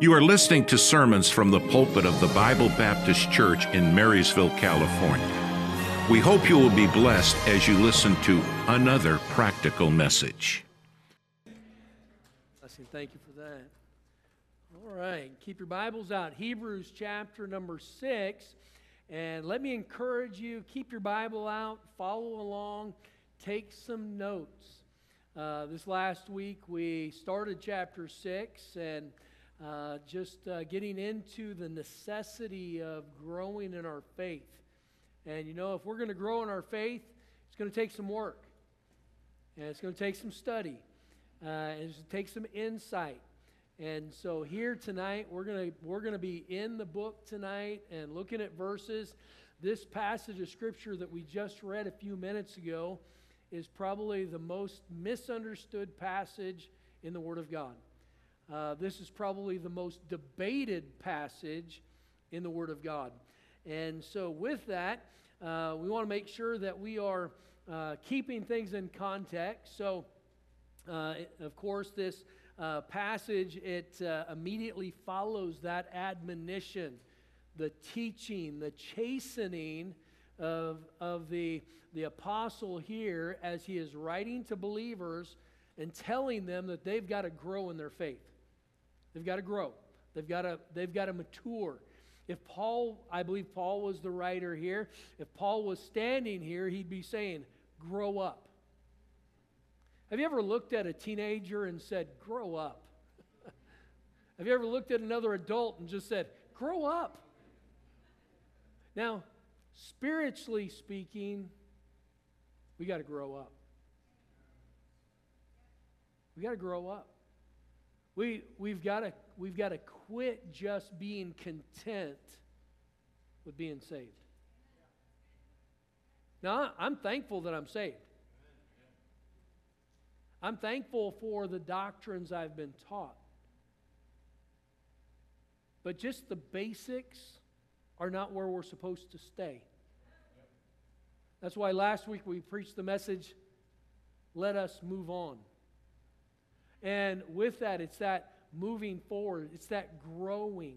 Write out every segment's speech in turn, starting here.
You are listening to sermons from the pulpit of the Bible Baptist Church in Marysville, California. We hope you will be blessed as you listen to another practical message. Blessing. Thank you for that. All right. Keep your Bibles out. Hebrews chapter number six. And let me encourage you keep your Bible out, follow along, take some notes. Uh, this last week we started chapter six and uh, just uh, getting into the necessity of growing in our faith. And you know, if we're going to grow in our faith, it's going to take some work, and it's going to take some study, uh, and it's going to take some insight. And so here tonight, we're going to we're going to be in the book tonight and looking at verses. This passage of scripture that we just read a few minutes ago is probably the most misunderstood passage in the Word of God. Uh, this is probably the most debated passage in the Word of God. And so, with that, uh, we want to make sure that we are uh, keeping things in context. So, uh, of course, this uh, passage it immediately follows that admonition, the teaching, the chastening of, of the, the apostle here as he is writing to believers and telling them that they've got to grow in their faith. They've got to grow. They've got to, they've got to mature. If Paul, I believe Paul was the writer here, if Paul was standing here, he'd be saying, grow up. Have you ever looked at a teenager and said, grow up? Have you ever looked at another adult and just said, grow up? Now, spiritually speaking, we got to grow up. We got to grow up. We, we've got to we've got to quit just being content with being saved. Now, I'm thankful that I'm saved. I'm thankful for the doctrines I've been taught. But just the basics are not where we're supposed to stay. That's why last week we preached the message, let us move on. And with that, it's that moving forward, it's that growing.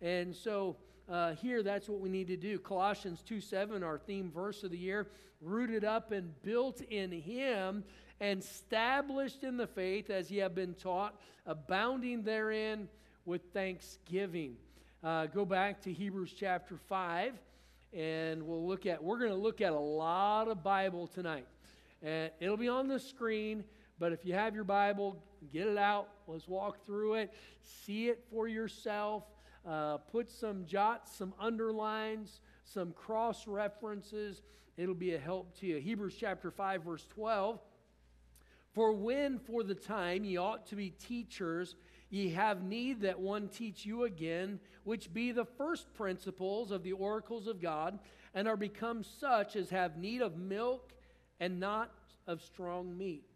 And so uh, here, that's what we need to do. Colossians 2 7, our theme verse of the year, rooted up and built in Him and established in the faith as ye have been taught, abounding therein with thanksgiving. Uh, go back to Hebrews chapter 5, and we'll look at, we're going to look at a lot of Bible tonight. And it'll be on the screen. But if you have your Bible, get it out. Let's walk through it. See it for yourself. Uh, put some jots, some underlines, some cross references. It'll be a help to you. Hebrews chapter 5, verse 12. For when for the time ye ought to be teachers, ye have need that one teach you again, which be the first principles of the oracles of God, and are become such as have need of milk and not of strong meat.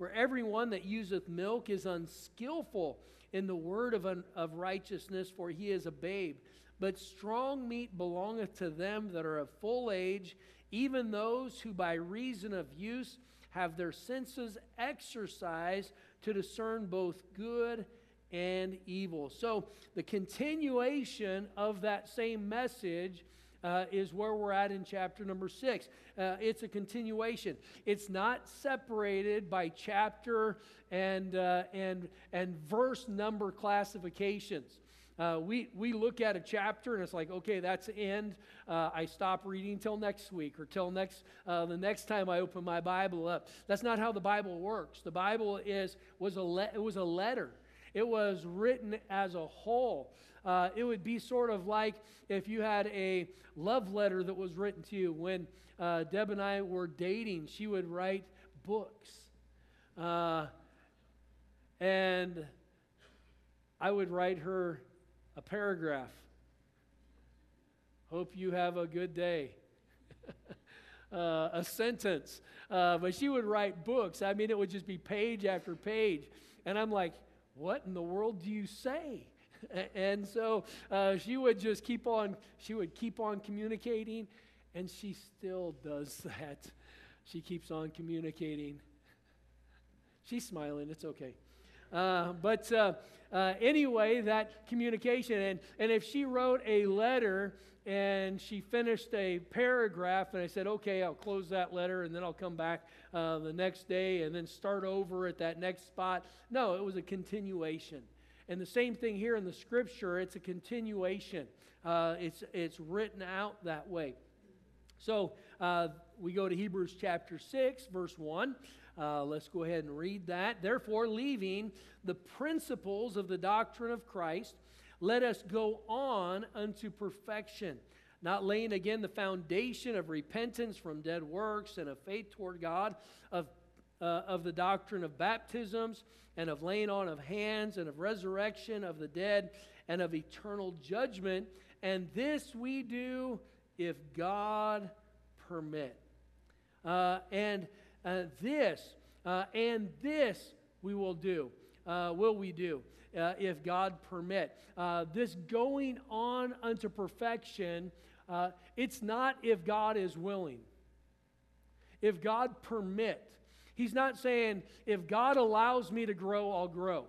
For everyone that useth milk is unskillful in the word of, un, of righteousness, for he is a babe. But strong meat belongeth to them that are of full age, even those who by reason of use have their senses exercised to discern both good and evil. So, the continuation of that same message uh, is where we're at in chapter number six. Uh, it's a continuation. It's not separated by chapter and, uh, and, and verse number classifications. Uh, we, we look at a chapter and it's like, okay, that's the end. Uh, I stop reading till next week or till next, uh, the next time I open my Bible up. That's not how the Bible works. The Bible is, was, a le- it was a letter, it was written as a whole. Uh, it would be sort of like if you had a love letter that was written to you. When uh, Deb and I were dating, she would write books. Uh, and I would write her a paragraph. Hope you have a good day. Uh, a sentence. Uh, but she would write books. I mean, it would just be page after page. And I'm like, what in the world do you say? and so uh, she would just keep on, she would keep on communicating, and she still does that. She keeps on communicating. She's smiling, it's okay. Uh, but uh, uh, anyway, that communication. And, and if she wrote a letter and she finished a paragraph, and I said, okay, I'll close that letter and then I'll come back uh, the next day and then start over at that next spot. No, it was a continuation. And the same thing here in the scripture, it's a continuation. Uh, it's, it's written out that way. So uh, we go to Hebrews chapter 6, verse 1. Uh, let's go ahead and read that. Therefore, leaving the principles of the doctrine of Christ, let us go on unto perfection, not laying again the foundation of repentance from dead works and of faith toward God, of, uh, of the doctrine of baptisms, and of laying on of hands, and of resurrection of the dead, and of eternal judgment. And this we do if God permit. Uh, and uh, this, uh, and this we will do, uh, will we do, uh, if God permit. This going on unto perfection, it's not if God is willing. If God permit. He's not saying, if God allows me to grow, I'll grow.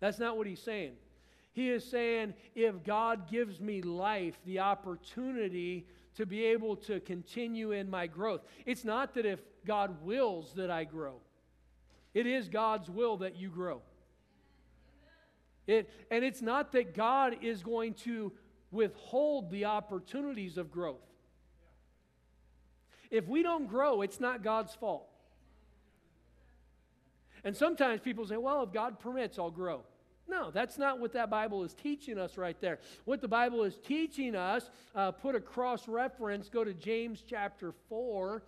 That's not what he's saying. He is saying, if God gives me life, the opportunity to be able to continue in my growth. It's not that if God wills that I grow, it is God's will that you grow. It, and it's not that God is going to withhold the opportunities of growth. If we don't grow, it's not God's fault. And sometimes people say, well, if God permits, I'll grow. No, that's not what that Bible is teaching us right there. What the Bible is teaching us, uh, put a cross reference, go to James chapter 4.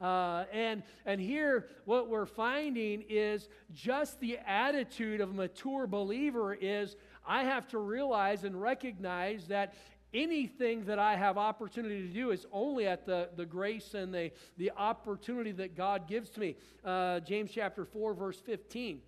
Uh, and, and here, what we're finding is just the attitude of a mature believer is I have to realize and recognize that anything that I have opportunity to do is only at the, the grace and the, the opportunity that God gives to me. Uh, James chapter 4, verse 15.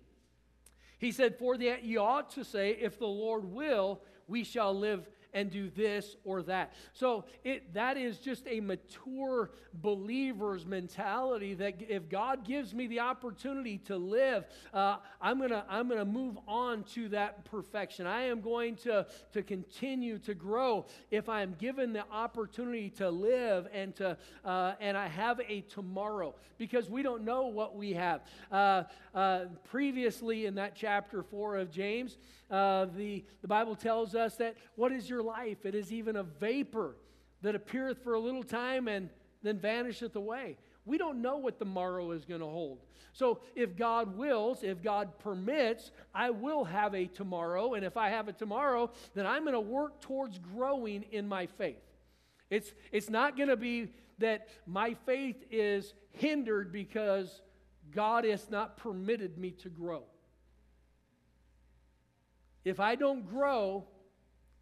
He said, For that ye ought to say, If the Lord will, we shall live and do this or that. So it, that is just a mature believer's mentality that if God gives me the opportunity to live, uh, I'm going to I'm gonna move on to that perfection. I am going to, to continue to grow if I am given the opportunity to live and, to, uh, and I have a tomorrow because we don't know what we have. Uh, uh previously in that chapter 4 of James, uh, the, the Bible tells us that what is your life? It is even a vapor that appeareth for a little time and then vanisheth away. We don't know what the morrow is going to hold. So, if God wills, if God permits, I will have a tomorrow. And if I have a tomorrow, then I'm going to work towards growing in my faith. It's, it's not going to be that my faith is hindered because God has not permitted me to grow. If I don't grow,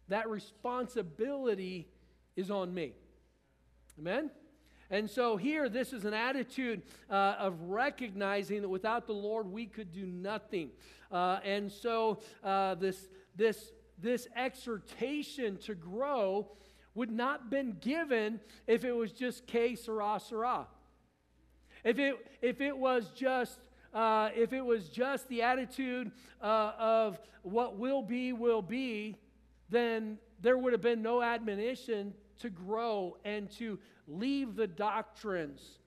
that responsibility is on me. Amen? And so here, this is an attitude uh, of recognizing that without the Lord, we could do nothing. Uh, and so uh, this, this, this exhortation to grow would not been given if it was just que sera, sera. If it, if it was just uh, if it was just the attitude uh, of what will be, will be, then there would have been no admonition to grow and to leave the doctrines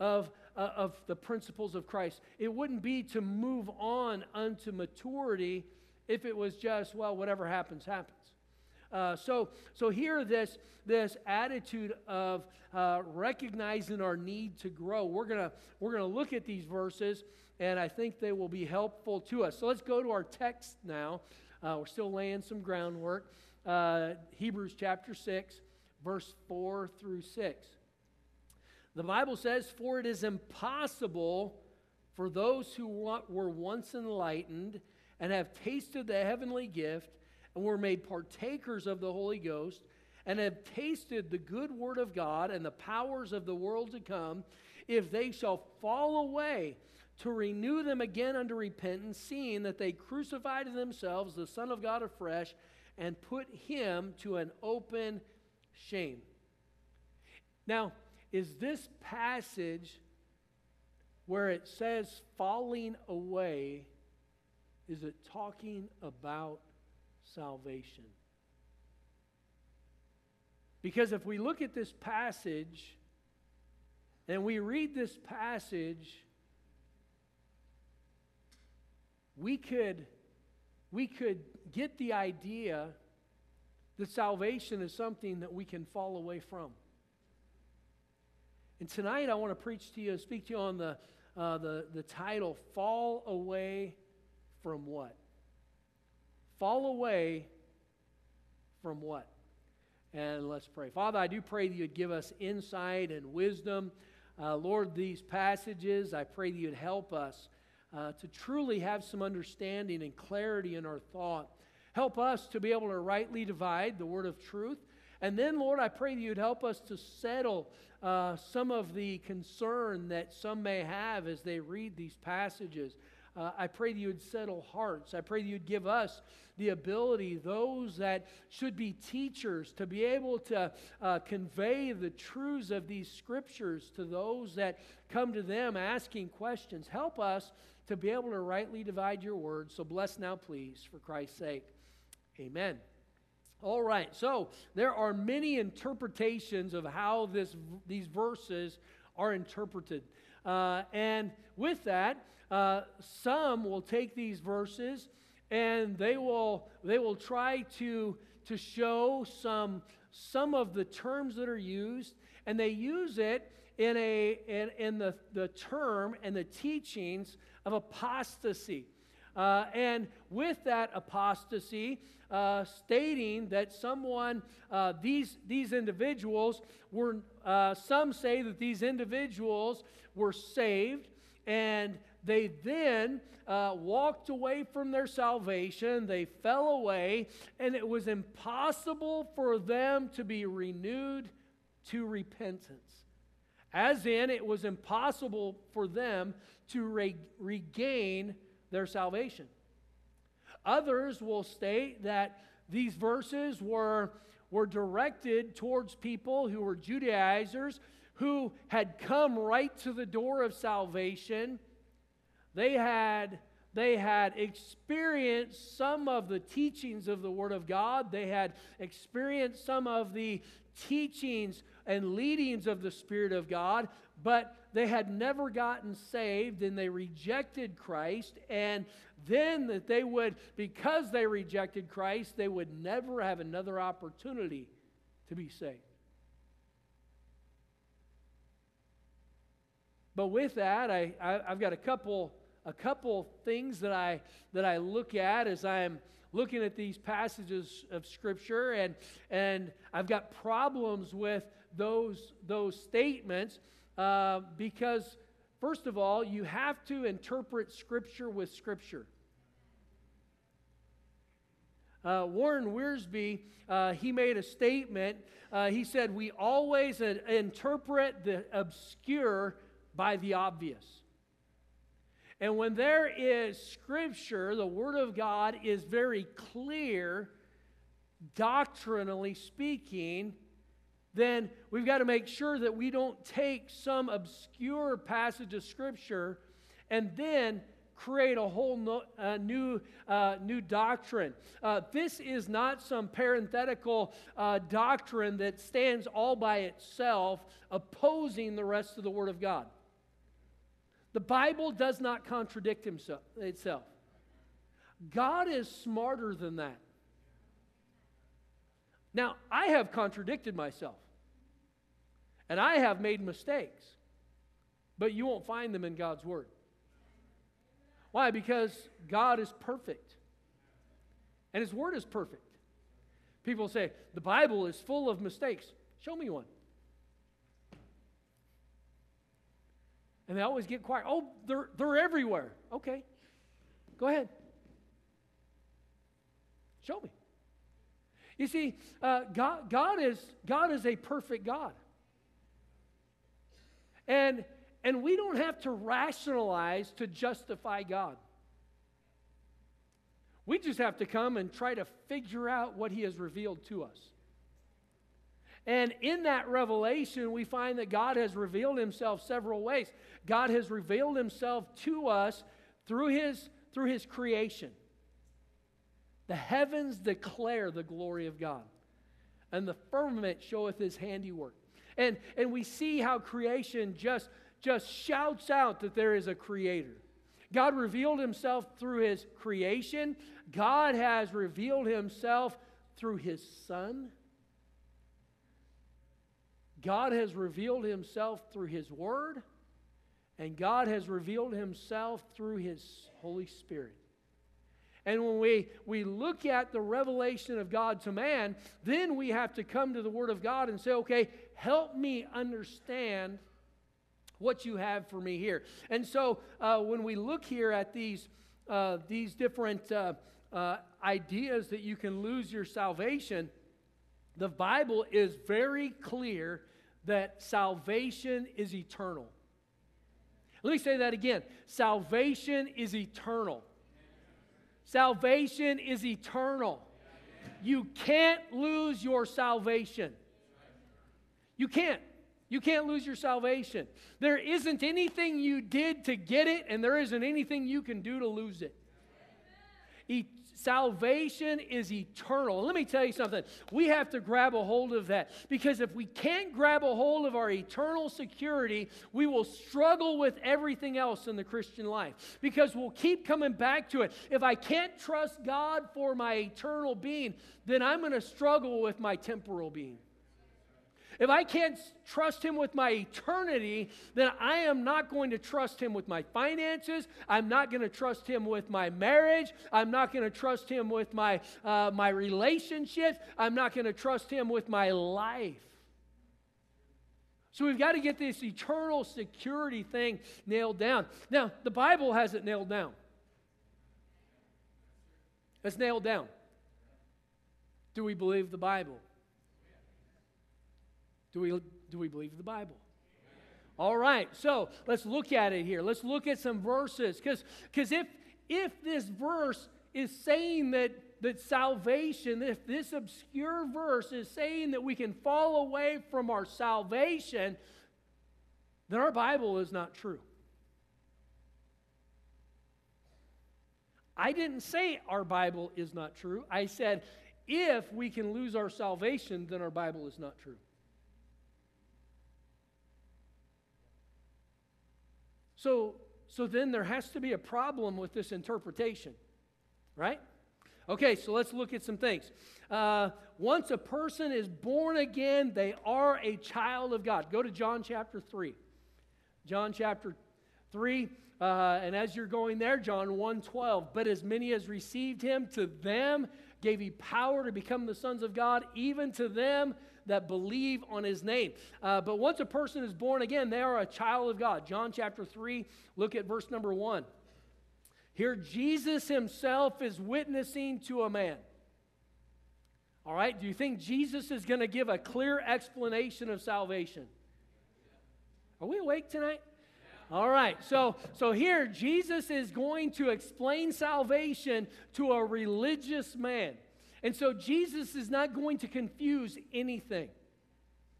of, uh, of the principles of Christ. It wouldn't be to move on unto maturity if it was just, well, whatever happens, happens. Uh, so, so here, this, this attitude of uh, recognizing our need to grow, we're going we're gonna look at these verses, and I think they will be helpful to us. So let's go to our text now. Uh, we're still laying some groundwork. Uh, Hebrews chapter 6, verse 4 through 6. The Bible says, For it is impossible for those who were once enlightened and have tasted the heavenly gift and were made partakers of the Holy Ghost, and have tasted the good word of God and the powers of the world to come, if they shall fall away, to renew them again unto repentance, seeing that they crucified themselves the Son of God afresh and put him to an open shame. Now, is this passage where it says falling away is it talking about salvation? Because if we look at this passage and we read this passage, we could, we could get the idea that salvation is something that we can fall away from. And tonight I want to preach to you, speak to you on the, uh, the, the title, Fall Away from What? Fall away from what? And let's pray. Father, I do pray that you'd give us insight and wisdom. Uh, Lord, these passages, I pray that you'd help us uh, to truly have some understanding and clarity in our thought. Help us to be able to rightly divide the word of truth. And then, Lord, I pray that you'd help us to settle uh, some of the concern that some may have as they read these passages. Uh, I pray that you would settle hearts. I pray that you'd give us the ability, those that should be teachers, to be able to uh, convey the truths of these scriptures to those that come to them asking questions. Help us to be able to rightly divide your word. So bless now, please, for Christ's sake. Amen. All right, so there are many interpretations of how this, these verses are interpreted. Uh, and with that, uh, some will take these verses and they will, they will try to, to show some, some of the terms that are used, and they use it in, a, in, in the, the term and the teachings of apostasy. Uh, and with that apostasy, uh, stating that someone, uh, these, these individuals were, uh, some say that these individuals were saved and they then uh, walked away from their salvation. They fell away, and it was impossible for them to be renewed to repentance. As in, it was impossible for them to re- regain their salvation. Others will state that these verses were, were directed towards people who were Judaizers who had come right to the door of salvation. They had, they had experienced some of the teachings of the Word of God, they had experienced some of the teachings and leadings of the Spirit of God, but they had never gotten saved and they rejected Christ. And then that they would, because they rejected Christ, they would never have another opportunity to be saved. But with that, I, I, have got a couple, a couple things that I, that I look at as I'm looking at these passages of Scripture, and, and I've got problems with those, those statements uh, because, first of all, you have to interpret Scripture with Scripture. Uh, Warren Wiersbe, uh, he made a statement. Uh, he said, We always interpret the obscure by the obvious. And when there is scripture, the Word of God is very clear, doctrinally speaking, then we've got to make sure that we don't take some obscure passage of scripture and then create a whole no, uh, new, uh, new doctrine. Uh, this is not some parenthetical uh, doctrine that stands all by itself, opposing the rest of the Word of God. The Bible does not contradict himself, itself. God is smarter than that. Now, I have contradicted myself, and I have made mistakes, but you won't find them in God's Word. Why? Because God is perfect, and His Word is perfect. People say, the Bible is full of mistakes. Show me one. And they always get quiet. Oh, they're, they're everywhere. Okay. Go ahead. Show me. You see, uh, God, God, is, God is a perfect God. And, and we don't have to rationalize to justify God. We just have to come and try to figure out what He has revealed to us. And in that revelation, we find that God has revealed himself several ways. God has revealed himself to us through his, through his creation. The heavens declare the glory of God, and the firmament showeth his handiwork. And, and we see how creation just, just shouts out that there is a creator. God revealed himself through his creation. God has revealed himself through his son. God has revealed himself through his word. And God has revealed himself through his Holy Spirit. And when we, we look at the revelation of God to man, then we have to come to the Word of God and say, okay, help me understand what you have for me here. And so uh, when we look here at these, uh, these different uh, uh ideas that you can lose your salvation, the Bible is very clear that salvation is eternal. Let me say that again salvation is eternal. Salvation is eternal. You can't lose your salvation. You can't. You can't lose your salvation. There isn't anything you did to get it, and there isn't anything you can do to lose it. Salvation is eternal. let me tell you something. We have to grab a hold of that because if we can't grab a hold of our eternal security, we will struggle with everything else in the Christian life because we'll keep coming back to it. If I can't trust God for my eternal being, then I'm going to struggle with my temporal being. If I can't trust Him with my eternity, then I am not going to trust Him with my finances. I'm not going to trust Him with my marriage. I'm not going to trust Him with my, uh, my relationships. I'm not going to trust Him with my life. So we've got to get this eternal security thing nailed down. Now, the Bible has it nailed down. It's nailed down. Do we believe the Bible? Do we, do we believe the Bible? All right, so let's look at it here. Let's look at some verses. Because if, if this verse is saying that, that salvation, if this obscure verse is saying that we can fall away from our salvation, then our Bible is not true. I didn't say our Bible is not true. I said if we can lose our salvation, then our Bible is not true. So, so then there has to be a problem with this interpretation, right? Okay, so let's look at some things. Uh, once a person is born again, they are a child of God. Go to John chapter 3. John chapter 3. Uh, and as you're going there, John 1 12. But as many as received him, to them gave he power to become the sons of God, even to them that believe on his name. Uh, but once a person is born again, they are a child of God. John chapter 3, look at verse number 1. Here, Jesus himself is witnessing to a man. All right, do you think Jesus is going to give a clear explanation of salvation? Are we awake tonight? All right, so so here Jesus is going to explain salvation to a religious man. And so Jesus is not going to confuse anything.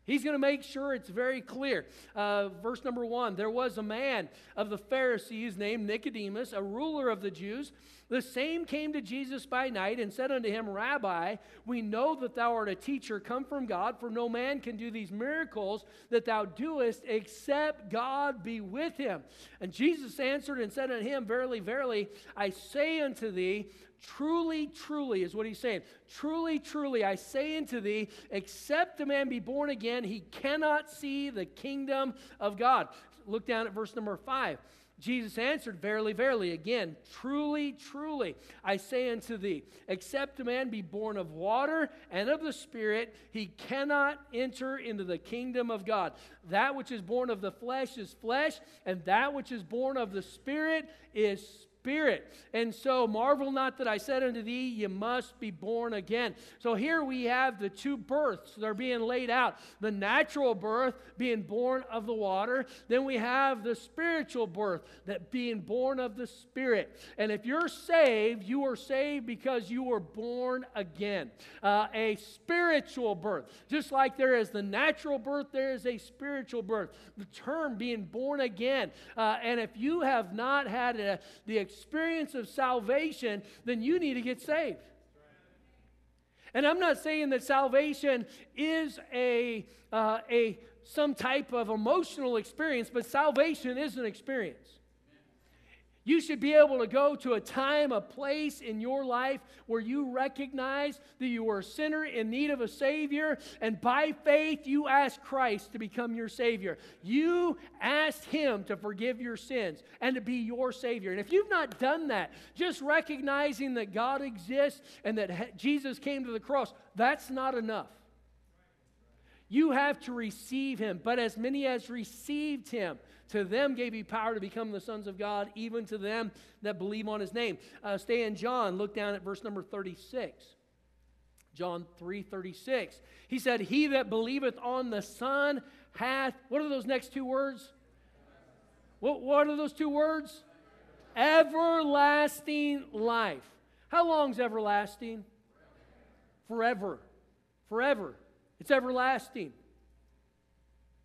He's going to make sure it's very clear. Uh, verse number one there was a man of the Pharisees named Nicodemus, a ruler of the Jews. The same came to Jesus by night and said unto him, Rabbi, we know that thou art a teacher come from God, for no man can do these miracles that thou doest except God be with him. And Jesus answered and said unto him, Verily, verily, I say unto thee, Truly, truly, is what he's saying. Truly, truly, I say unto thee, except a man be born again, he cannot see the kingdom of God. Look down at verse number five. Jesus answered, Verily, verily, again, truly, truly, I say unto thee, except a man be born of water and of the Spirit, he cannot enter into the kingdom of God. That which is born of the flesh is flesh, and that which is born of the Spirit is Spirit. And so marvel not that I said unto thee, You must be born again. So here we have the two births that are being laid out the natural birth being born of the water, then we have the spiritual birth that being born of the Spirit. And if you're saved, you are saved because you were born again. Uh, a spiritual birth. Just like there is the natural birth, there is a spiritual birth. The term being born again. Uh, and if you have not had a, the experience, experience of salvation, then you need to get saved. And I'm not saying that salvation is a, uh, a some type of emotional experience, but salvation is an experience. You should be able to go to a time, a place in your life where you recognize that you are a sinner in need of a Savior, and by faith you ask Christ to become your Savior. You ask Him to forgive your sins and to be your Savior. And if you've not done that, just recognizing that God exists and that Jesus came to the cross, that's not enough. You have to receive Him, but as many as received Him, to them gave he power to become the sons of God, even to them that believe on his name. Uh, stay in John, look down at verse number 36. John 3 36. He said, He that believeth on the Son hath, what are those next two words? What, what are those two words? Everlasting life. How long's everlasting? Forever. Forever. It's everlasting.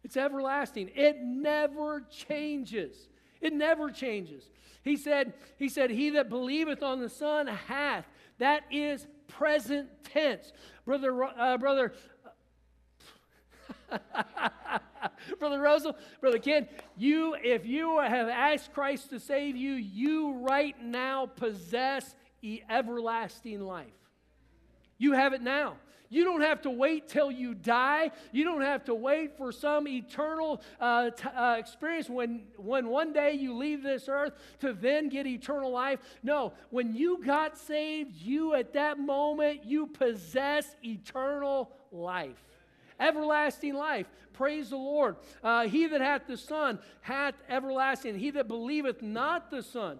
It's everlasting. It never changes. It never changes. He said, he said, He that believeth on the Son hath. That is present tense. Brother, uh, brother, Brother Rosal, Brother Ken, you, if you have asked Christ to save you, you right now possess everlasting life. You have it now. You don't have to wait till you die. You don't have to wait for some eternal uh, t- uh, experience when, when one day you leave this earth to then get eternal life. No, when you got saved, you at that moment, you possess eternal life. Everlasting life. Praise the Lord. Uh, he that hath the Son hath everlasting. He that believeth not the Son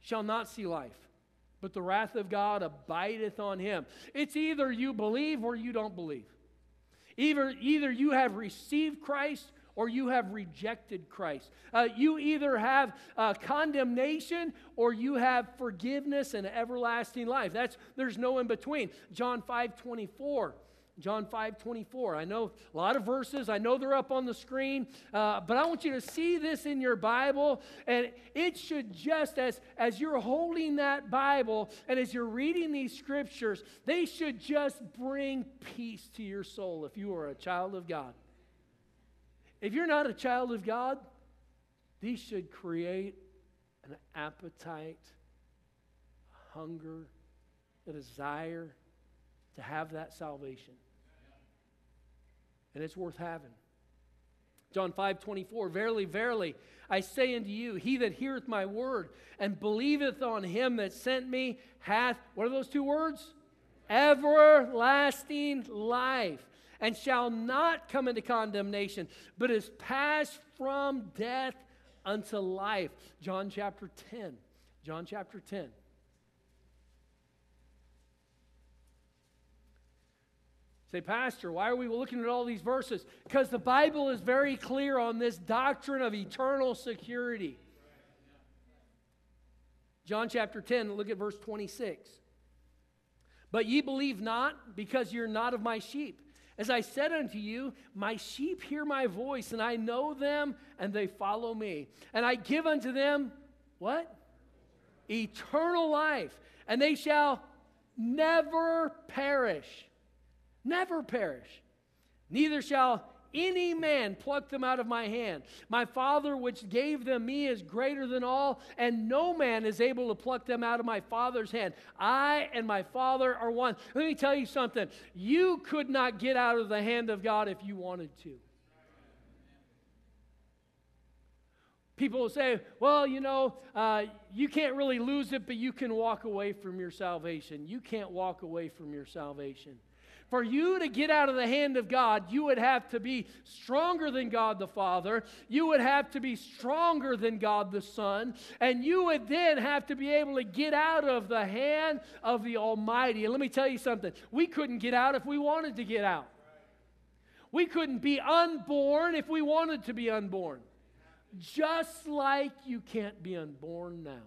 shall not see life but the wrath of God abideth on him. It's either you believe or you don't believe. Either, either you have received Christ or you have rejected Christ. Uh, you either have uh, condemnation or you have forgiveness and everlasting life. That's, there's no in between. John 5 24. John 5 24. I know a lot of verses, I know they're up on the screen, uh, but I want you to see this in your Bible. And it should just, as, as you're holding that Bible and as you're reading these scriptures, they should just bring peace to your soul if you are a child of God. If you're not a child of God, these should create an appetite, a hunger, a desire to have that salvation and it's worth having. John 5 24, Verily, verily, I say unto you, he that heareth my word and believeth on him that sent me hath, what are those two words? Everlasting life, and shall not come into condemnation, but is passed from death unto life. John chapter 10. John chapter 10. Say, Pastor, why are we looking at all these verses? Because the Bible is very clear on this doctrine of eternal security. John chapter 10, look at verse 26. But ye believe not, because you're not of my sheep. As I said unto you, my sheep hear my voice, and I know them, and they follow me. And I give unto them what? Eternal life, and they shall never perish never perish. Neither shall any man pluck them out of my hand. My Father, which gave them me, is greater than all, and no man is able to pluck them out of my Father's hand. I and my Father are one. Let me tell you something. You could not get out of the hand of God if you wanted to. People will say, well, you know, uh, you can't really lose it, but you can walk away from your salvation. You can't walk away from your salvation. For you to get out of the hand of God, you would have to be stronger than God the Father. You would have to be stronger than God the Son. And you would then have to be able to get out of the hand of the Almighty. And let me tell you something we couldn't get out if we wanted to get out. We couldn't be unborn if we wanted to be unborn. Just like you can't be unborn now.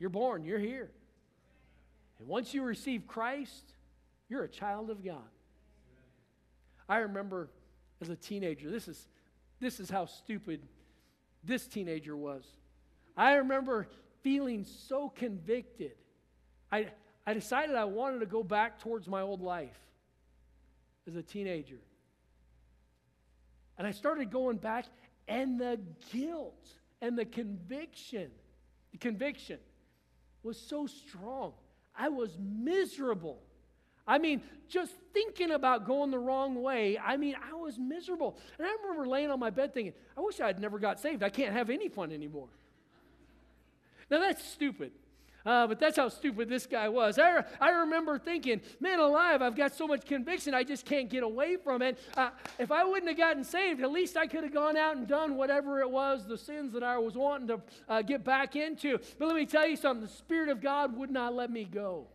You're born, you're here. And once you receive Christ, you're a child of God. I remember as a teenager, this is, this is how stupid this teenager was. I remember feeling so convicted. I, I decided I wanted to go back towards my old life as a teenager. And I started going back, and the guilt and the conviction, the conviction was so strong. I was miserable. I mean, just thinking about going the wrong way, I mean, I was miserable. And I remember laying on my bed thinking, I wish I had never got saved. I can't have any fun anymore. Now, that's stupid. Uh, but that's how stupid this guy was. I, I remember thinking, man alive, I've got so much conviction, I just can't get away from it. Uh, if I wouldn't have gotten saved, at least I could have gone out and done whatever it was, the sins that I was wanting to uh, get back into. But let me tell you something the Spirit of God would not let me go.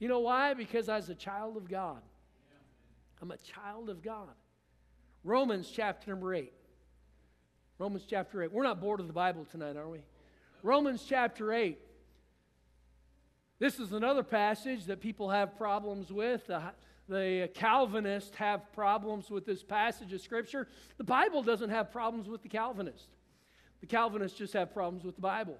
You know why? Because I was a child of God. I'm a child of God. Romans chapter number 8. Romans chapter 8. We're not bored of the Bible tonight, are we? Romans chapter 8. This is another passage that people have problems with. The, the Calvinists have problems with this passage of Scripture. The Bible doesn't have problems with the Calvinists. The Calvinists just have problems with the Bible.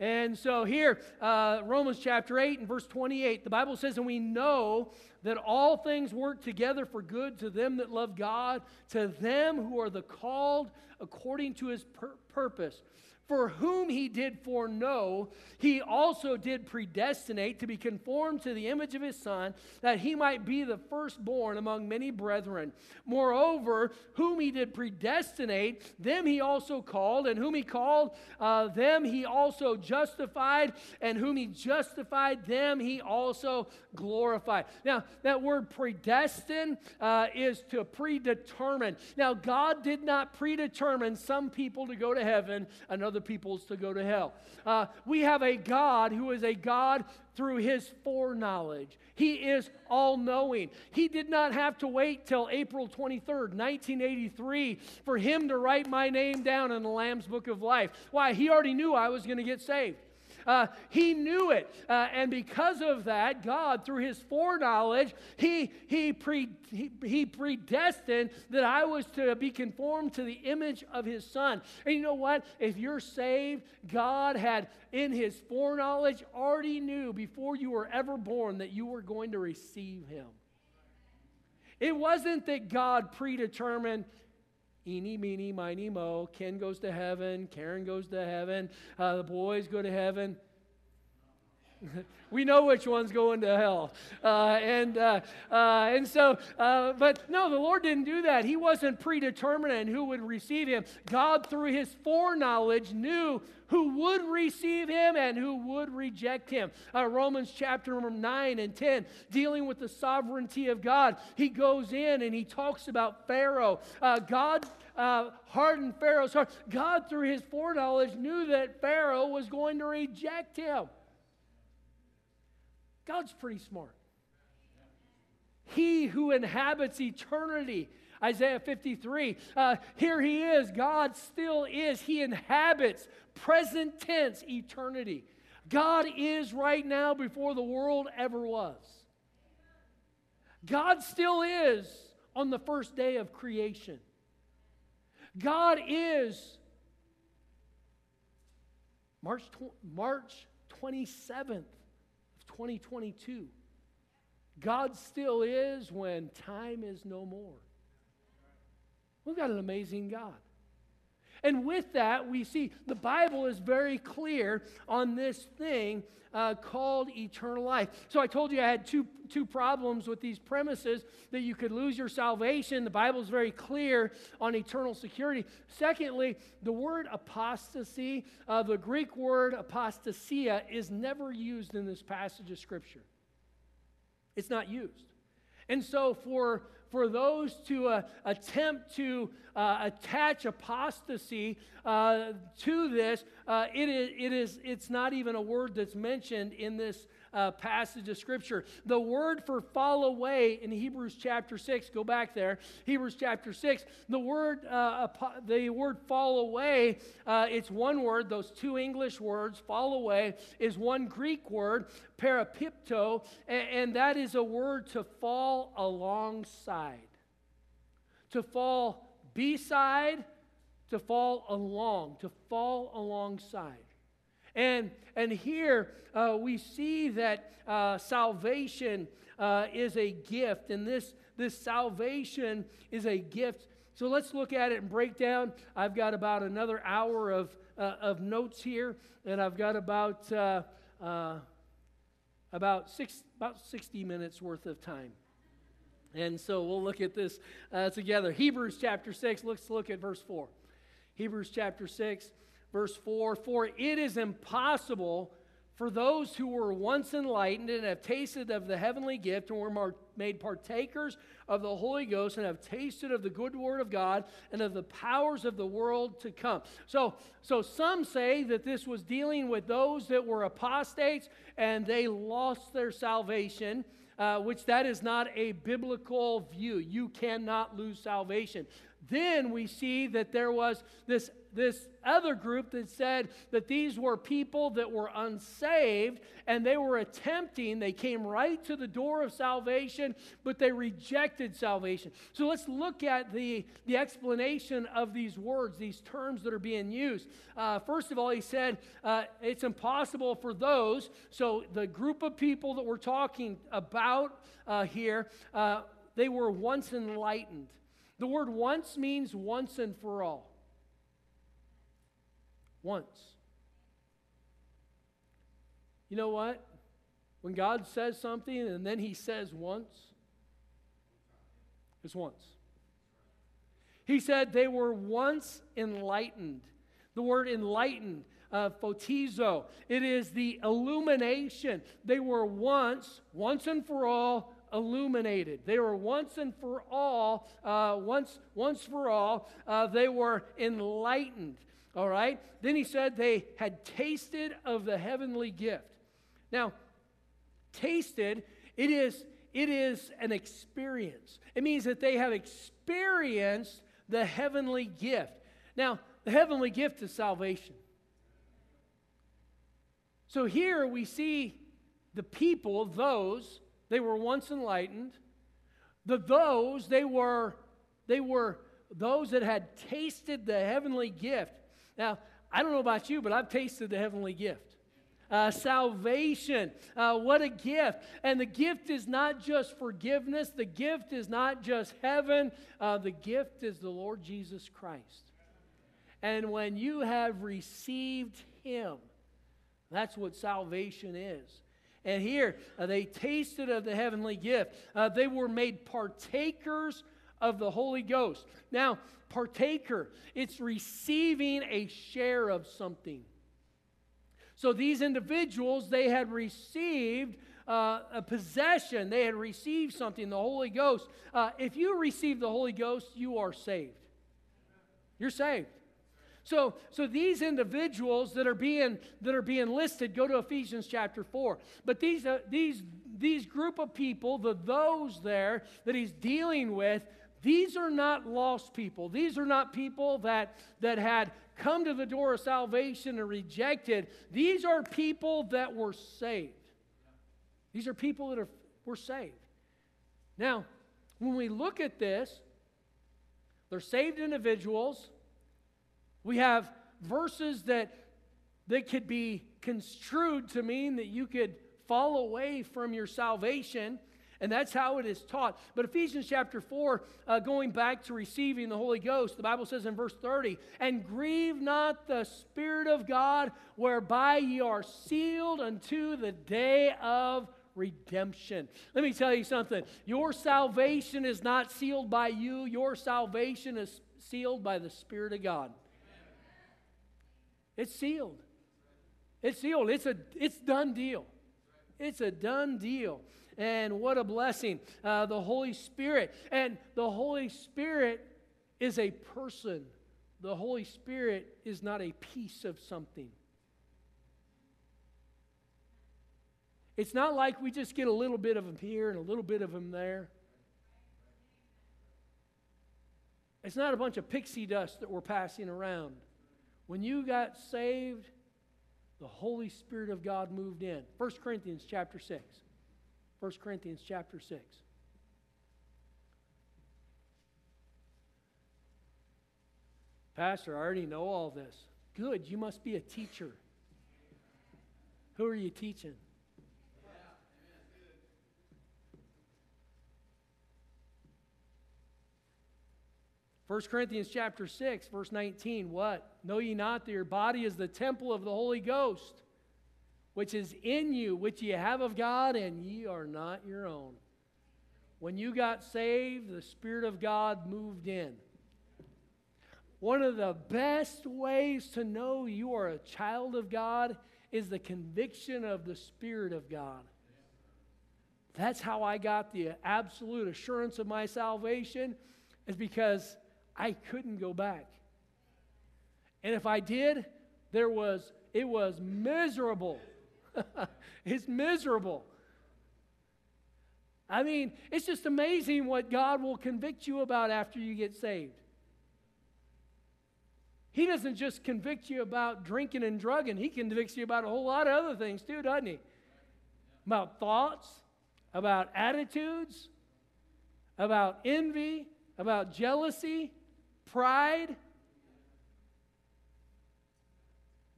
And so here, uh, Romans chapter 8 and verse 28, the Bible says, And we know that all things work together for good to them that love God, to them who are the called according to his pur- purpose. For whom he did foreknow, he also did predestinate to be conformed to the image of his Son, that he might be the firstborn among many brethren. Moreover, whom he did predestinate, them he also called, and whom he called, uh, them he also justified, and whom he justified, them he also glorified. Now, that word predestined uh, is to predetermine. Now, God did not predetermine some people to go to heaven, another other peoples to go to hell. Uh, we have a God who is a God through his foreknowledge. He is all knowing. He did not have to wait till April 23rd, 1983, for him to write my name down in the Lamb's Book of Life. Why? He already knew I was going to get saved. Uh, he knew it. Uh, and because of that, God, through his foreknowledge, he, he, pre, he, he predestined that I was to be conformed to the image of his son. And you know what? If you're saved, God had, in his foreknowledge, already knew before you were ever born that you were going to receive him. It wasn't that God predetermined eeny, meeny, miny, mo. Ken goes to heaven. Karen goes to heaven. Uh, the boys go to heaven. we know which one's going to hell. Uh, and, uh, uh, and so, uh, but no, the Lord didn't do that. He wasn't predetermined who would receive him. God, through his foreknowledge, knew who would receive him and who would reject him. Uh, Romans chapter 9 and 10, dealing with the sovereignty of God, he goes in and he talks about Pharaoh. Uh, God hardened Pharaoh's heart. God, through his foreknowledge, knew that Pharaoh was going to reject him. God's pretty smart. He who inhabits eternity Isaiah 53. Uh, here he is. God still is. He inhabits present tense eternity. God is right now before the world ever was. God still is on the first day of creation. God is March, March 27th of 2022. God still is when time is no more. We've got an amazing God. And with that, we see the Bible is very clear on this thing uh, called eternal life. So I told you I had two, two problems with these premises that you could lose your salvation. The Bible is very clear on eternal security. Secondly, the word apostasy, uh, the Greek word apostasia, is never used in this passage of Scripture. It's not used. And so for for those to uh, attempt to uh, attach apostasy uh, to this, uh, it is, it is, it's not even a word that's mentioned in this uh, passage of Scripture. The word for fall away in Hebrews chapter 6, go back there, Hebrews chapter 6, the word, uh, the word fall away, uh, it's one word, those two English words, fall away, is one Greek word, parapipto, and, and that is a word to fall alongside. To fall beside to fall along, to fall alongside. And, and here uh, we see that uh, salvation uh, is a gift, and this, this salvation is a gift. So let's look at it and break down. I've got about another hour of, uh, of notes here, and I've got about, uh, uh, about, six, about 60 minutes worth of time. And so we'll look at this together. Hebrews chapter 6, let's look at verse 4. Hebrews chapter 6, verse 4 For it is impossible for those who were once enlightened and have tasted of the heavenly gift and were made partakers of the Holy Ghost and have tasted of the good word of God and of the powers of the world to come. So, so some say that this was dealing with those that were apostates and they lost their salvation. Uh, which that is not a biblical view. You cannot lose salvation. Then we see that there was this this other group that said that these were people that were unsaved and they were attempting, they came right to the door of salvation, but they rejected salvation. So let's look at the, the explanation of these words, these terms that are being used. Uh, first of all, he said uh, it's impossible for those, so the group of people that we're talking about uh, here, uh, they were once enlightened. The word once means once and for all once. You know what? When God says something and then he says once, it's once. He said they were once enlightened. The word enlightened, uh, photizo, it is the illumination. They were once, once and for all, illuminated. They were once and for all, uh, once, once for all, uh, they were enlightened. All right? Then he said they had tasted of the heavenly gift. Now, tasted, it is, it is an experience. It means that they have experienced the heavenly gift. Now, the heavenly gift is salvation. So here we see the people, those, they were once enlightened. The those, they were, they were those that had tasted the heavenly gift. Now, I don't know about you, but I've tasted the heavenly gift. Uh, salvation. Uh, what a gift. And the gift is not just forgiveness, the gift is not just heaven, uh, the gift is the Lord Jesus Christ. And when you have received Him, that's what salvation is. And here, uh, they tasted of the heavenly gift. Uh, they were made partakers of the Holy Ghost. Now, partaker, it's receiving a share of something. So these individuals, they had received uh, a possession, they had received something, the Holy Ghost. Uh, if you receive the Holy Ghost, you are saved. You're saved. So, so these individuals that are being that are being listed, go to Ephesians chapter four. But these uh, these these group of people, the those there that he's dealing with, these are not lost people. These are not people that, that had come to the door of salvation and rejected. These are people that were saved. These are people that are, were saved. Now, when we look at this, they're saved individuals. We have verses that, that could be construed to mean that you could fall away from your salvation. And that's how it is taught. But Ephesians chapter 4, uh, going back to receiving the Holy Ghost, the Bible says in verse 30, And grieve not the Spirit of God, whereby ye are sealed unto the day of redemption. Let me tell you something. Your salvation is not sealed by you, your salvation is sealed by the Spirit of God. It's sealed. It's sealed. It's a it's done deal. It's a done deal. And what a blessing. Uh, the Holy Spirit. And the Holy Spirit is a person, the Holy Spirit is not a piece of something. It's not like we just get a little bit of him here and a little bit of him there. It's not a bunch of pixie dust that we're passing around. When you got saved, the Holy Spirit of God moved in. 1 Corinthians chapter 6. 1 Corinthians chapter 6. Pastor, I already know all this. Good, you must be a teacher. Who are you teaching? 1 Corinthians chapter 6, verse 19, what? Know ye not that your body is the temple of the Holy Ghost, which is in you, which ye have of God, and ye are not your own. When you got saved, the Spirit of God moved in. One of the best ways to know you are a child of God is the conviction of the Spirit of God. That's how I got the absolute assurance of my salvation, is because I couldn't go back. And if I did, there was, it was miserable. it's miserable. I mean, it's just amazing what God will convict you about after you get saved. He doesn't just convict you about drinking and drugging, He convicts you about a whole lot of other things too, doesn't He? About thoughts, about attitudes, about envy, about jealousy, pride,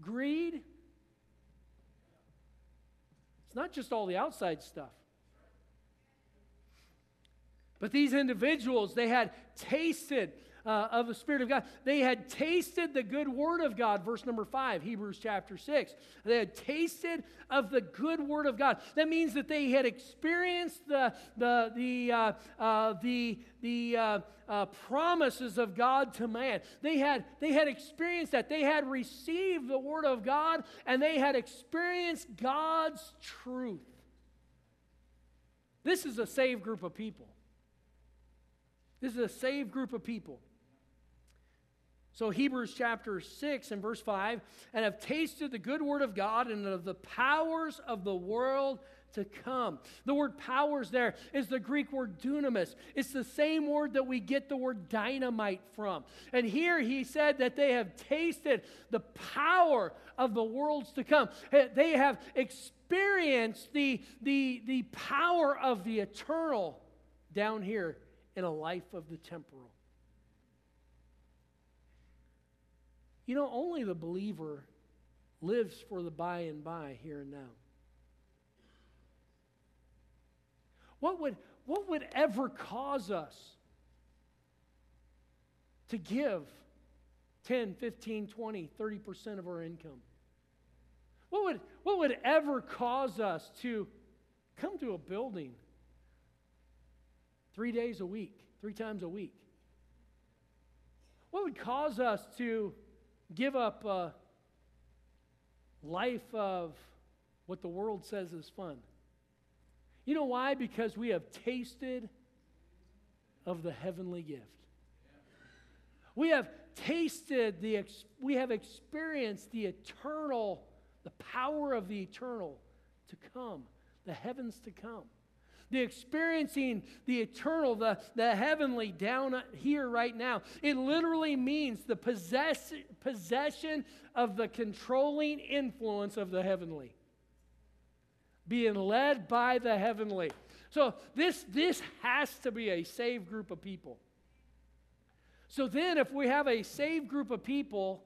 greed. It's not just all the outside stuff. But these individuals, they had tasted uh, of the Spirit of God. They had tasted the good word of God, verse number five, Hebrews chapter six. They had tasted of the good word of God. That means that they had experienced the, the, the, uh, uh, the, the uh, uh, promises of God to man. They had, they had experienced that. They had received the word of God and they had experienced God's truth. This is a saved group of people. This is a saved group of people. So, Hebrews chapter 6 and verse 5 and have tasted the good word of God and of the powers of the world to come. The word powers there is the Greek word dunamis. It's the same word that we get the word dynamite from. And here he said that they have tasted the power of the worlds to come. They have experienced the, the, the power of the eternal down here in a life of the temporal. You know, only the believer lives for the by and by, here and now. What would, what would ever cause us to give 10, 15, 20, 30% of our income? What would, what would ever cause us to come to a building three days a week, three times a week? What would cause us to give up a life of what the world says is fun. You know why? Because we have tasted of the heavenly gift. We have tasted the, we have experienced the eternal, the power of the eternal to come, the heavens to come the experiencing the eternal, the, the heavenly down here right now. It literally means the possess, possession of the controlling influence of the heavenly. Being led by the heavenly. So this, this has to be a saved group of people. So then, if we have a saved group of people,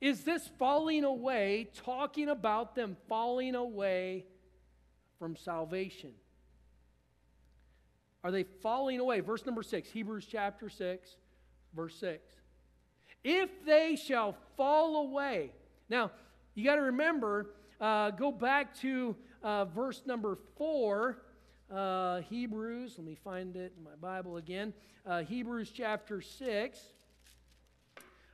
is this falling away, talking about them falling away from salvation? Are they falling away? Verse number six, Hebrews chapter 6, verse 6. If they shall fall away. Now, you got to remember, uh, go back to uh, verse number 4, uh, Hebrews. Let me find it in my Bible again. Uh, Hebrews chapter 6,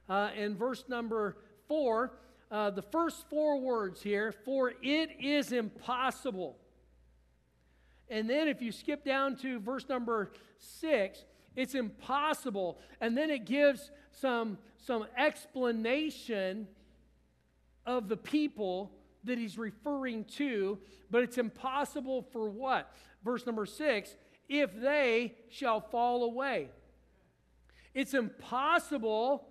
uh, and verse number 4. Uh, the first four words here, for it is impossible and then if you skip down to verse number six, it's impossible. And then it gives some, some explanation of the people that he's referring to, but it's impossible for what? Verse number six, if they shall fall away. It's impossible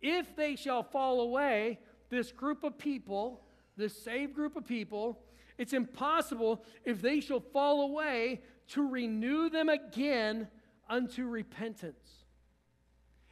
if they shall fall away, this group of people, this saved group of people, it's impossible if they shall fall away to renew them again unto repentance.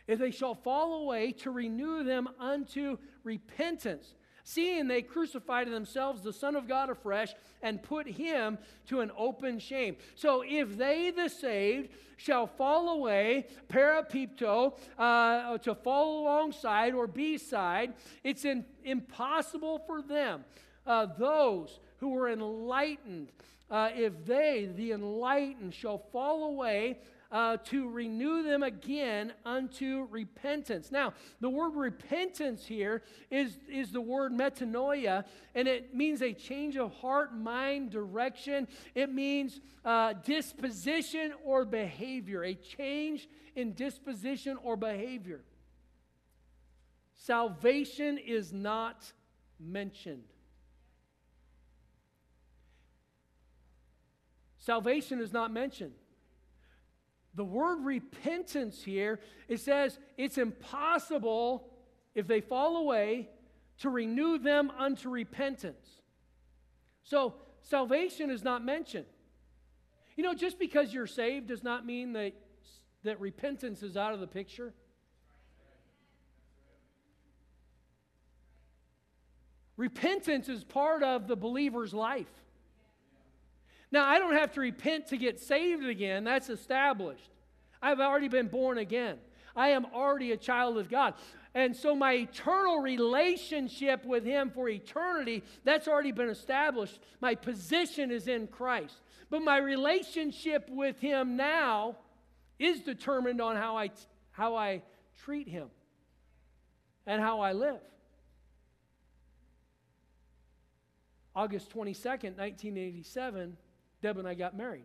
if they shall fall away, to renew them unto repentance. Seeing they crucified themselves the Son of God afresh and put him to an open shame. So if they, the saved, shall fall away, parapipto, uh, to fall alongside or beside, it's in, impossible for them, uh, those who were enlightened, uh, if they, the enlightened, shall fall away, uh, to renew them again unto repentance. Now, the word repentance here is, is the word metanoia, and it means a change of heart, mind, direction. It means uh, disposition or behavior, a change in disposition or behavior. Salvation is not mentioned. Salvation is not mentioned. The word repentance here, it says it's impossible if they fall away to renew them unto repentance. So salvation is not mentioned. You know, just because you're saved does not mean that, that repentance is out of the picture. Repentance is part of the believer's life. Now, I don't have to repent to get saved again, that's established. I've already been born again. I am already a child of God. And so my eternal relationship with Him for eternity, that's already been established. My position is in Christ. But my relationship with Him now is determined on how I, how I treat Him and how I live. August 22nd, 1987, Deb and I got married.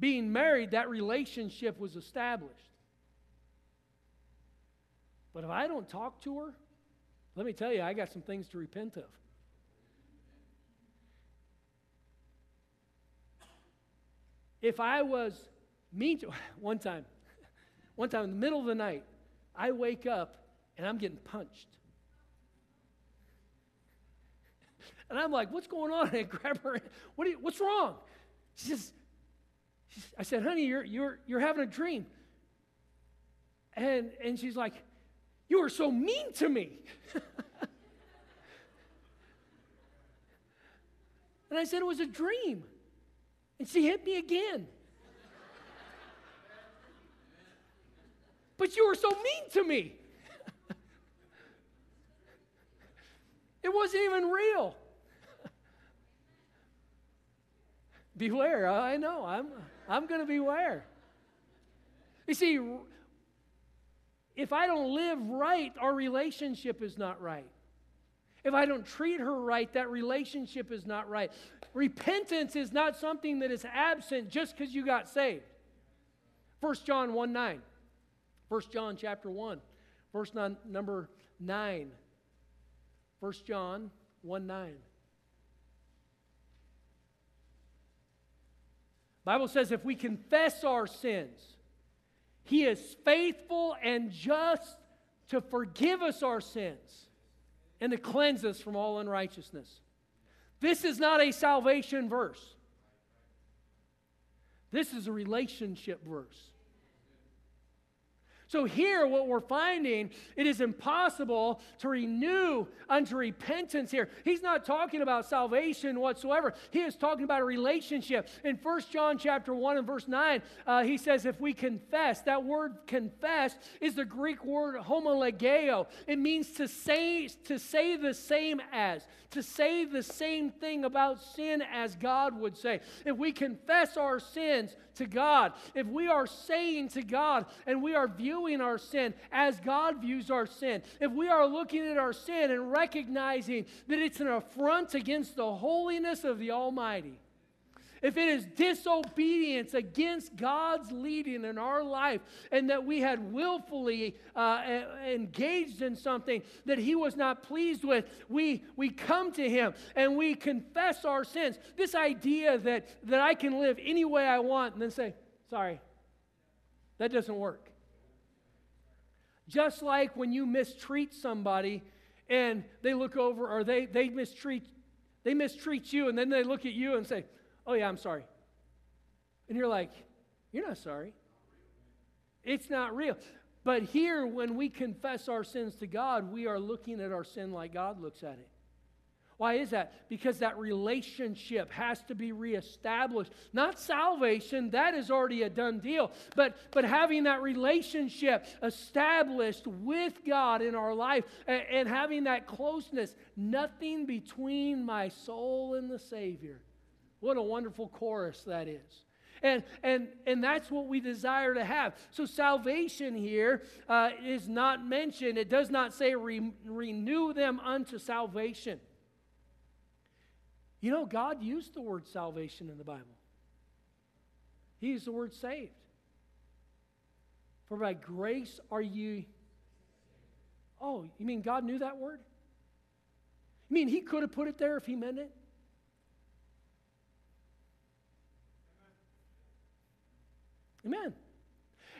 Being married, that relationship was established. But if I don't talk to her, let me tell you, I got some things to repent of. If I was mean to one time, one time in the middle of the night, I wake up and I'm getting punched. And I'm like, what's going on? And I grab her. What you, what's wrong? She says, I said, honey, you're, you're, you're having a dream. And, and she's like, you are so mean to me. and I said, it was a dream. And she hit me again. but you were so mean to me. it wasn't even real. Beware. I know. I'm, I'm going to beware. You see, if I don't live right, our relationship is not right. If I don't treat her right, that relationship is not right. Repentance is not something that is absent just because you got saved. 1 John 1 9. 1 John chapter 1, verse non, number 9. 1 John 1 9. Bible says if we confess our sins, he is faithful and just to forgive us our sins and to cleanse us from all unrighteousness. This is not a salvation verse. This is a relationship verse. So, here, what we're finding, it is impossible to renew unto repentance here. He's not talking about salvation whatsoever. He is talking about a relationship. In 1 John chapter 1 and verse 9, uh, he says, if we confess, that word confess is the Greek word homologeo. It means to say, to say the same as, to say the same thing about sin as God would say. If we confess our sins to God, if we are saying to God and we are viewing our sin as God views our sin, if we are looking at our sin and recognizing that it's an affront against the holiness of the Almighty, if it is disobedience against God's leading in our life, and that we had willfully uh, engaged in something that He was not pleased with, we, we come to Him and we confess our sins. This idea that, that I can live any way I want and then say, sorry, that doesn't work. Just like when you mistreat somebody and they look over or they, they mistreat they mistreat you and then they look at you and say, Oh, yeah, I'm sorry. And you're like, You're not sorry. It's not real. But here, when we confess our sins to God, we are looking at our sin like God looks at it. Why is that? Because that relationship has to be reestablished. Not salvation, that is already a done deal, but, but having that relationship established with God in our life and, and having that closeness, nothing between my soul and the Savior. What a wonderful chorus that is. And, and, and that's what we desire to have. So, salvation here uh, is not mentioned. It does not say re- renew them unto salvation. You know, God used the word salvation in the Bible, He used the word saved. For by grace are you. Oh, you mean God knew that word? You mean He could have put it there if He meant it? Amen.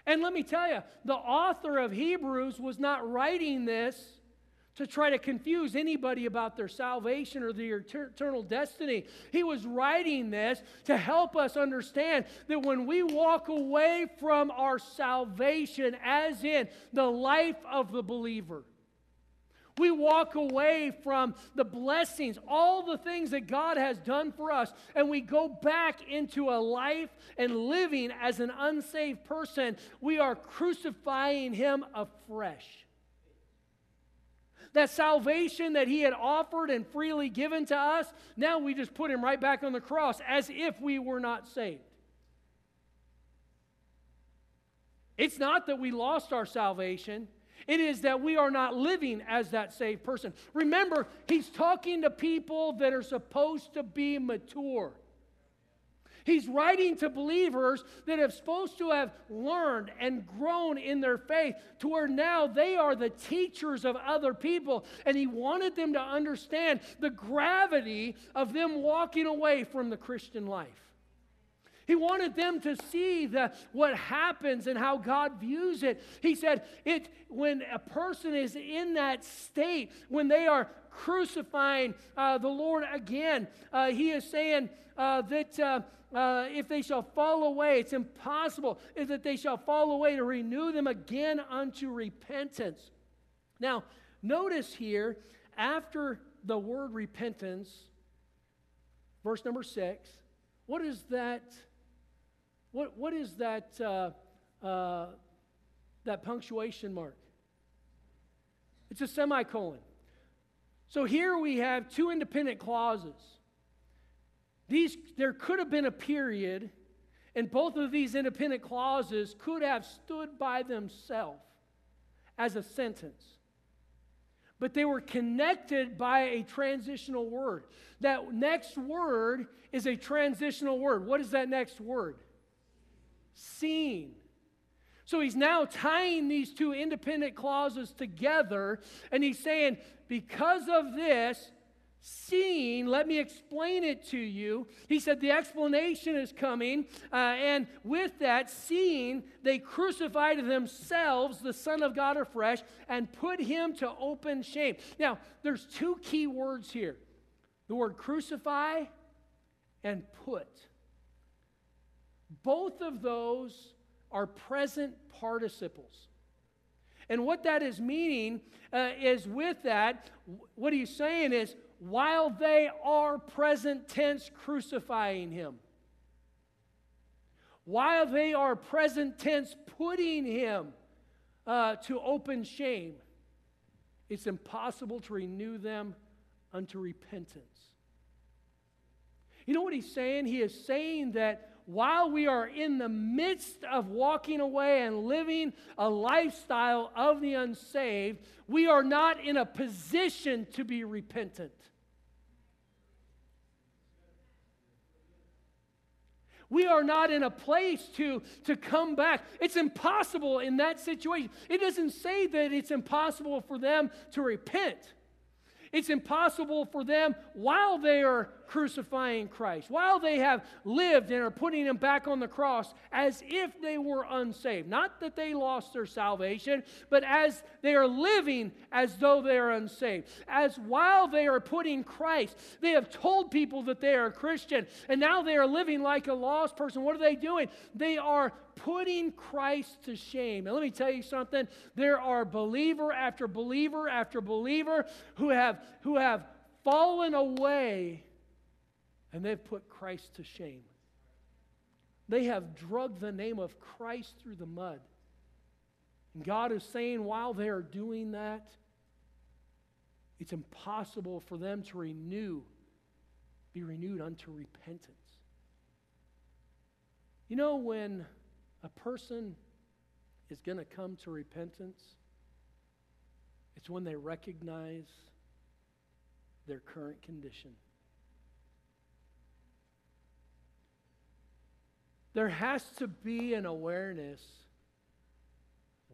And let me tell you, the author of Hebrews was not writing this to try to confuse anybody about their salvation or their eternal destiny. He was writing this to help us understand that when we walk away from our salvation, as in the life of the believer, we walk away from the blessings, all the things that God has done for us, and we go back into a life and living as an unsaved person. We are crucifying Him afresh. That salvation that He had offered and freely given to us, now we just put Him right back on the cross as if we were not saved. It's not that we lost our salvation. It is that we are not living as that saved person. Remember, he's talking to people that are supposed to be mature. He's writing to believers that are supposed to have learned and grown in their faith to where now they are the teachers of other people. And he wanted them to understand the gravity of them walking away from the Christian life. He wanted them to see the, what happens and how God views it. He said, it, when a person is in that state, when they are crucifying uh, the Lord again, uh, he is saying uh, that uh, uh, if they shall fall away, it's impossible, is that they shall fall away to renew them again unto repentance. Now, notice here, after the word repentance, verse number six, what is that? What, what is that, uh, uh, that punctuation mark? It's a semicolon. So here we have two independent clauses. These, there could have been a period, and both of these independent clauses could have stood by themselves as a sentence. But they were connected by a transitional word. That next word is a transitional word. What is that next word? Seen. So he's now tying these two independent clauses together, and he's saying, because of this, seeing, let me explain it to you. He said the explanation is coming, uh, and with that, seeing, they crucified themselves, the Son of God afresh, and put him to open shame. Now, there's two key words here the word crucify and put. Both of those are present participles. And what that is meaning uh, is with that, what he's saying is, while they are present tense crucifying him, while they are present tense putting him uh, to open shame, it's impossible to renew them unto repentance. You know what he's saying? He is saying that while we are in the midst of walking away and living a lifestyle of the unsaved, we are not in a position to be repentant. We are not in a place to, to come back. It's impossible in that situation. It doesn't say that it's impossible for them to repent. It's impossible for them while they are crucifying Christ, while they have lived and are putting him back on the cross as if they were unsaved, not that they lost their salvation, but as they are living as though they are unsaved, as while they are putting Christ, they have told people that they are a Christian, and now they are living like a lost person. What are they doing? They are putting Christ to shame. And let me tell you something there are believer after believer after believer who have, who have fallen away and they've put Christ to shame. They have drugged the name of Christ through the mud. And God is saying while they are doing that, it's impossible for them to renew, be renewed unto repentance. You know, when a person is going to come to repentance, it's when they recognize their current condition. There has to be an awareness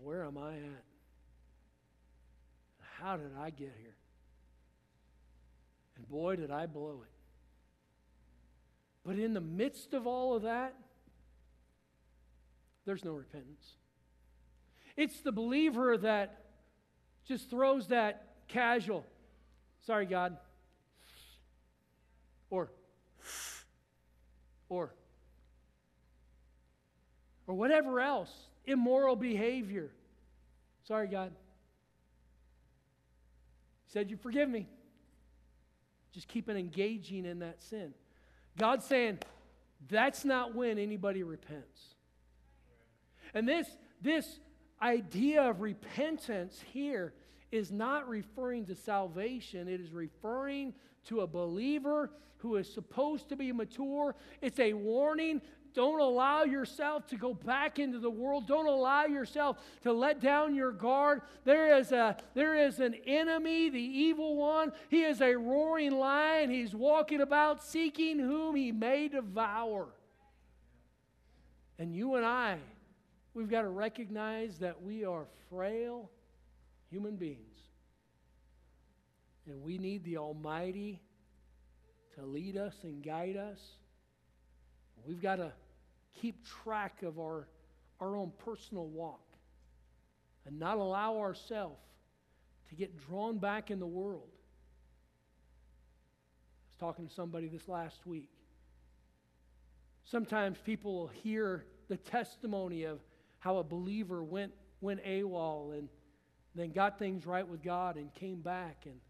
where am I at? How did I get here? And boy, did I blow it. But in the midst of all of that, there's no repentance. It's the believer that just throws that casual, sorry, God, or, or, or whatever else, immoral behavior. Sorry, God. He said, You forgive me. Just keep on engaging in that sin. God's saying, That's not when anybody repents. And this, this idea of repentance here is not referring to salvation, it is referring to a believer who is supposed to be mature. It's a warning. Don't allow yourself to go back into the world. Don't allow yourself to let down your guard. There is, a, there is an enemy, the evil one. He is a roaring lion. He's walking about seeking whom he may devour. And you and I, We've got to recognize that we are frail human beings. And we need the Almighty to lead us and guide us. We've got to keep track of our, our own personal walk and not allow ourselves to get drawn back in the world. I was talking to somebody this last week. Sometimes people will hear the testimony of how a believer went, went AWOL and then got things right with God and came back. And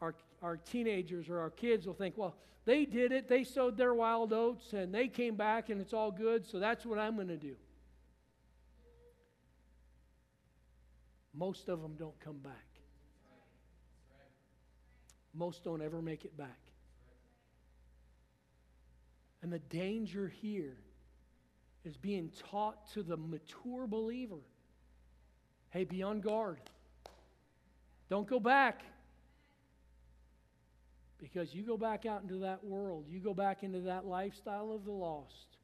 our, our teenagers or our kids will think, well, they did it. They sowed their wild oats and they came back and it's all good, so that's what I'm going to do. Most of them don't come back. Most don't ever make it back. And the danger here is being taught to the mature believer hey, be on guard. Don't go back. Because you go back out into that world, you go back into that lifestyle of the lost.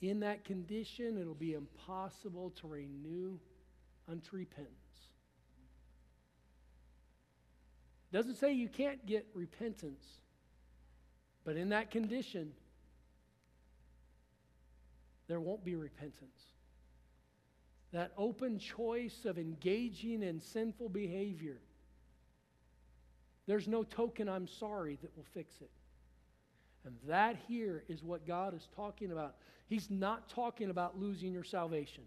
In that condition, it'll be impossible to renew unto repentance. Doesn't say you can't get repentance, but in that condition, there won't be repentance. That open choice of engaging in sinful behavior, there's no token I'm sorry that will fix it. And that here is what God is talking about. He's not talking about losing your salvation.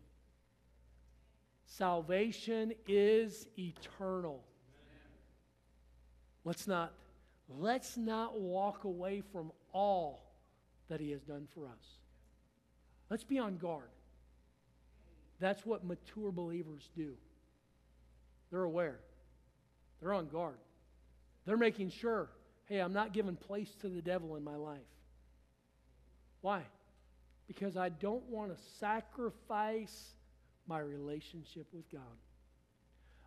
Salvation is eternal. Let's not let's not walk away from all that he has done for us. Let's be on guard. That's what mature believers do. They're aware, they're on guard. They're making sure hey, I'm not giving place to the devil in my life. Why? Because I don't want to sacrifice my relationship with God.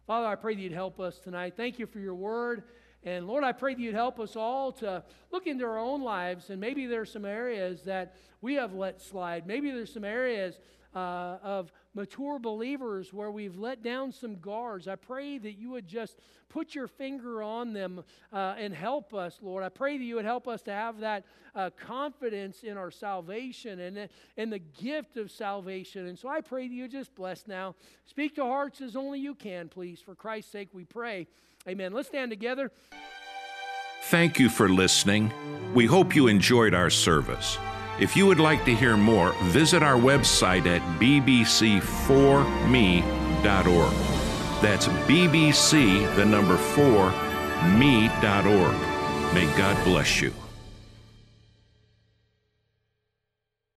Father, I pray that you'd help us tonight. Thank you for your word. And Lord, I pray that you'd help us all to look into our own lives. And maybe there's some areas that we have let slide. Maybe there's some areas uh, of mature believers where we've let down some guards. I pray that you would just put your finger on them uh, and help us, Lord. I pray that you would help us to have that uh, confidence in our salvation and in the gift of salvation. And so I pray that you just bless now. Speak to hearts as only you can, please. For Christ's sake, we pray. Amen. Let's stand together. Thank you for listening. We hope you enjoyed our service. If you would like to hear more, visit our website at bbc4me.org. That's bbc, the number 4, me.org. May God bless you.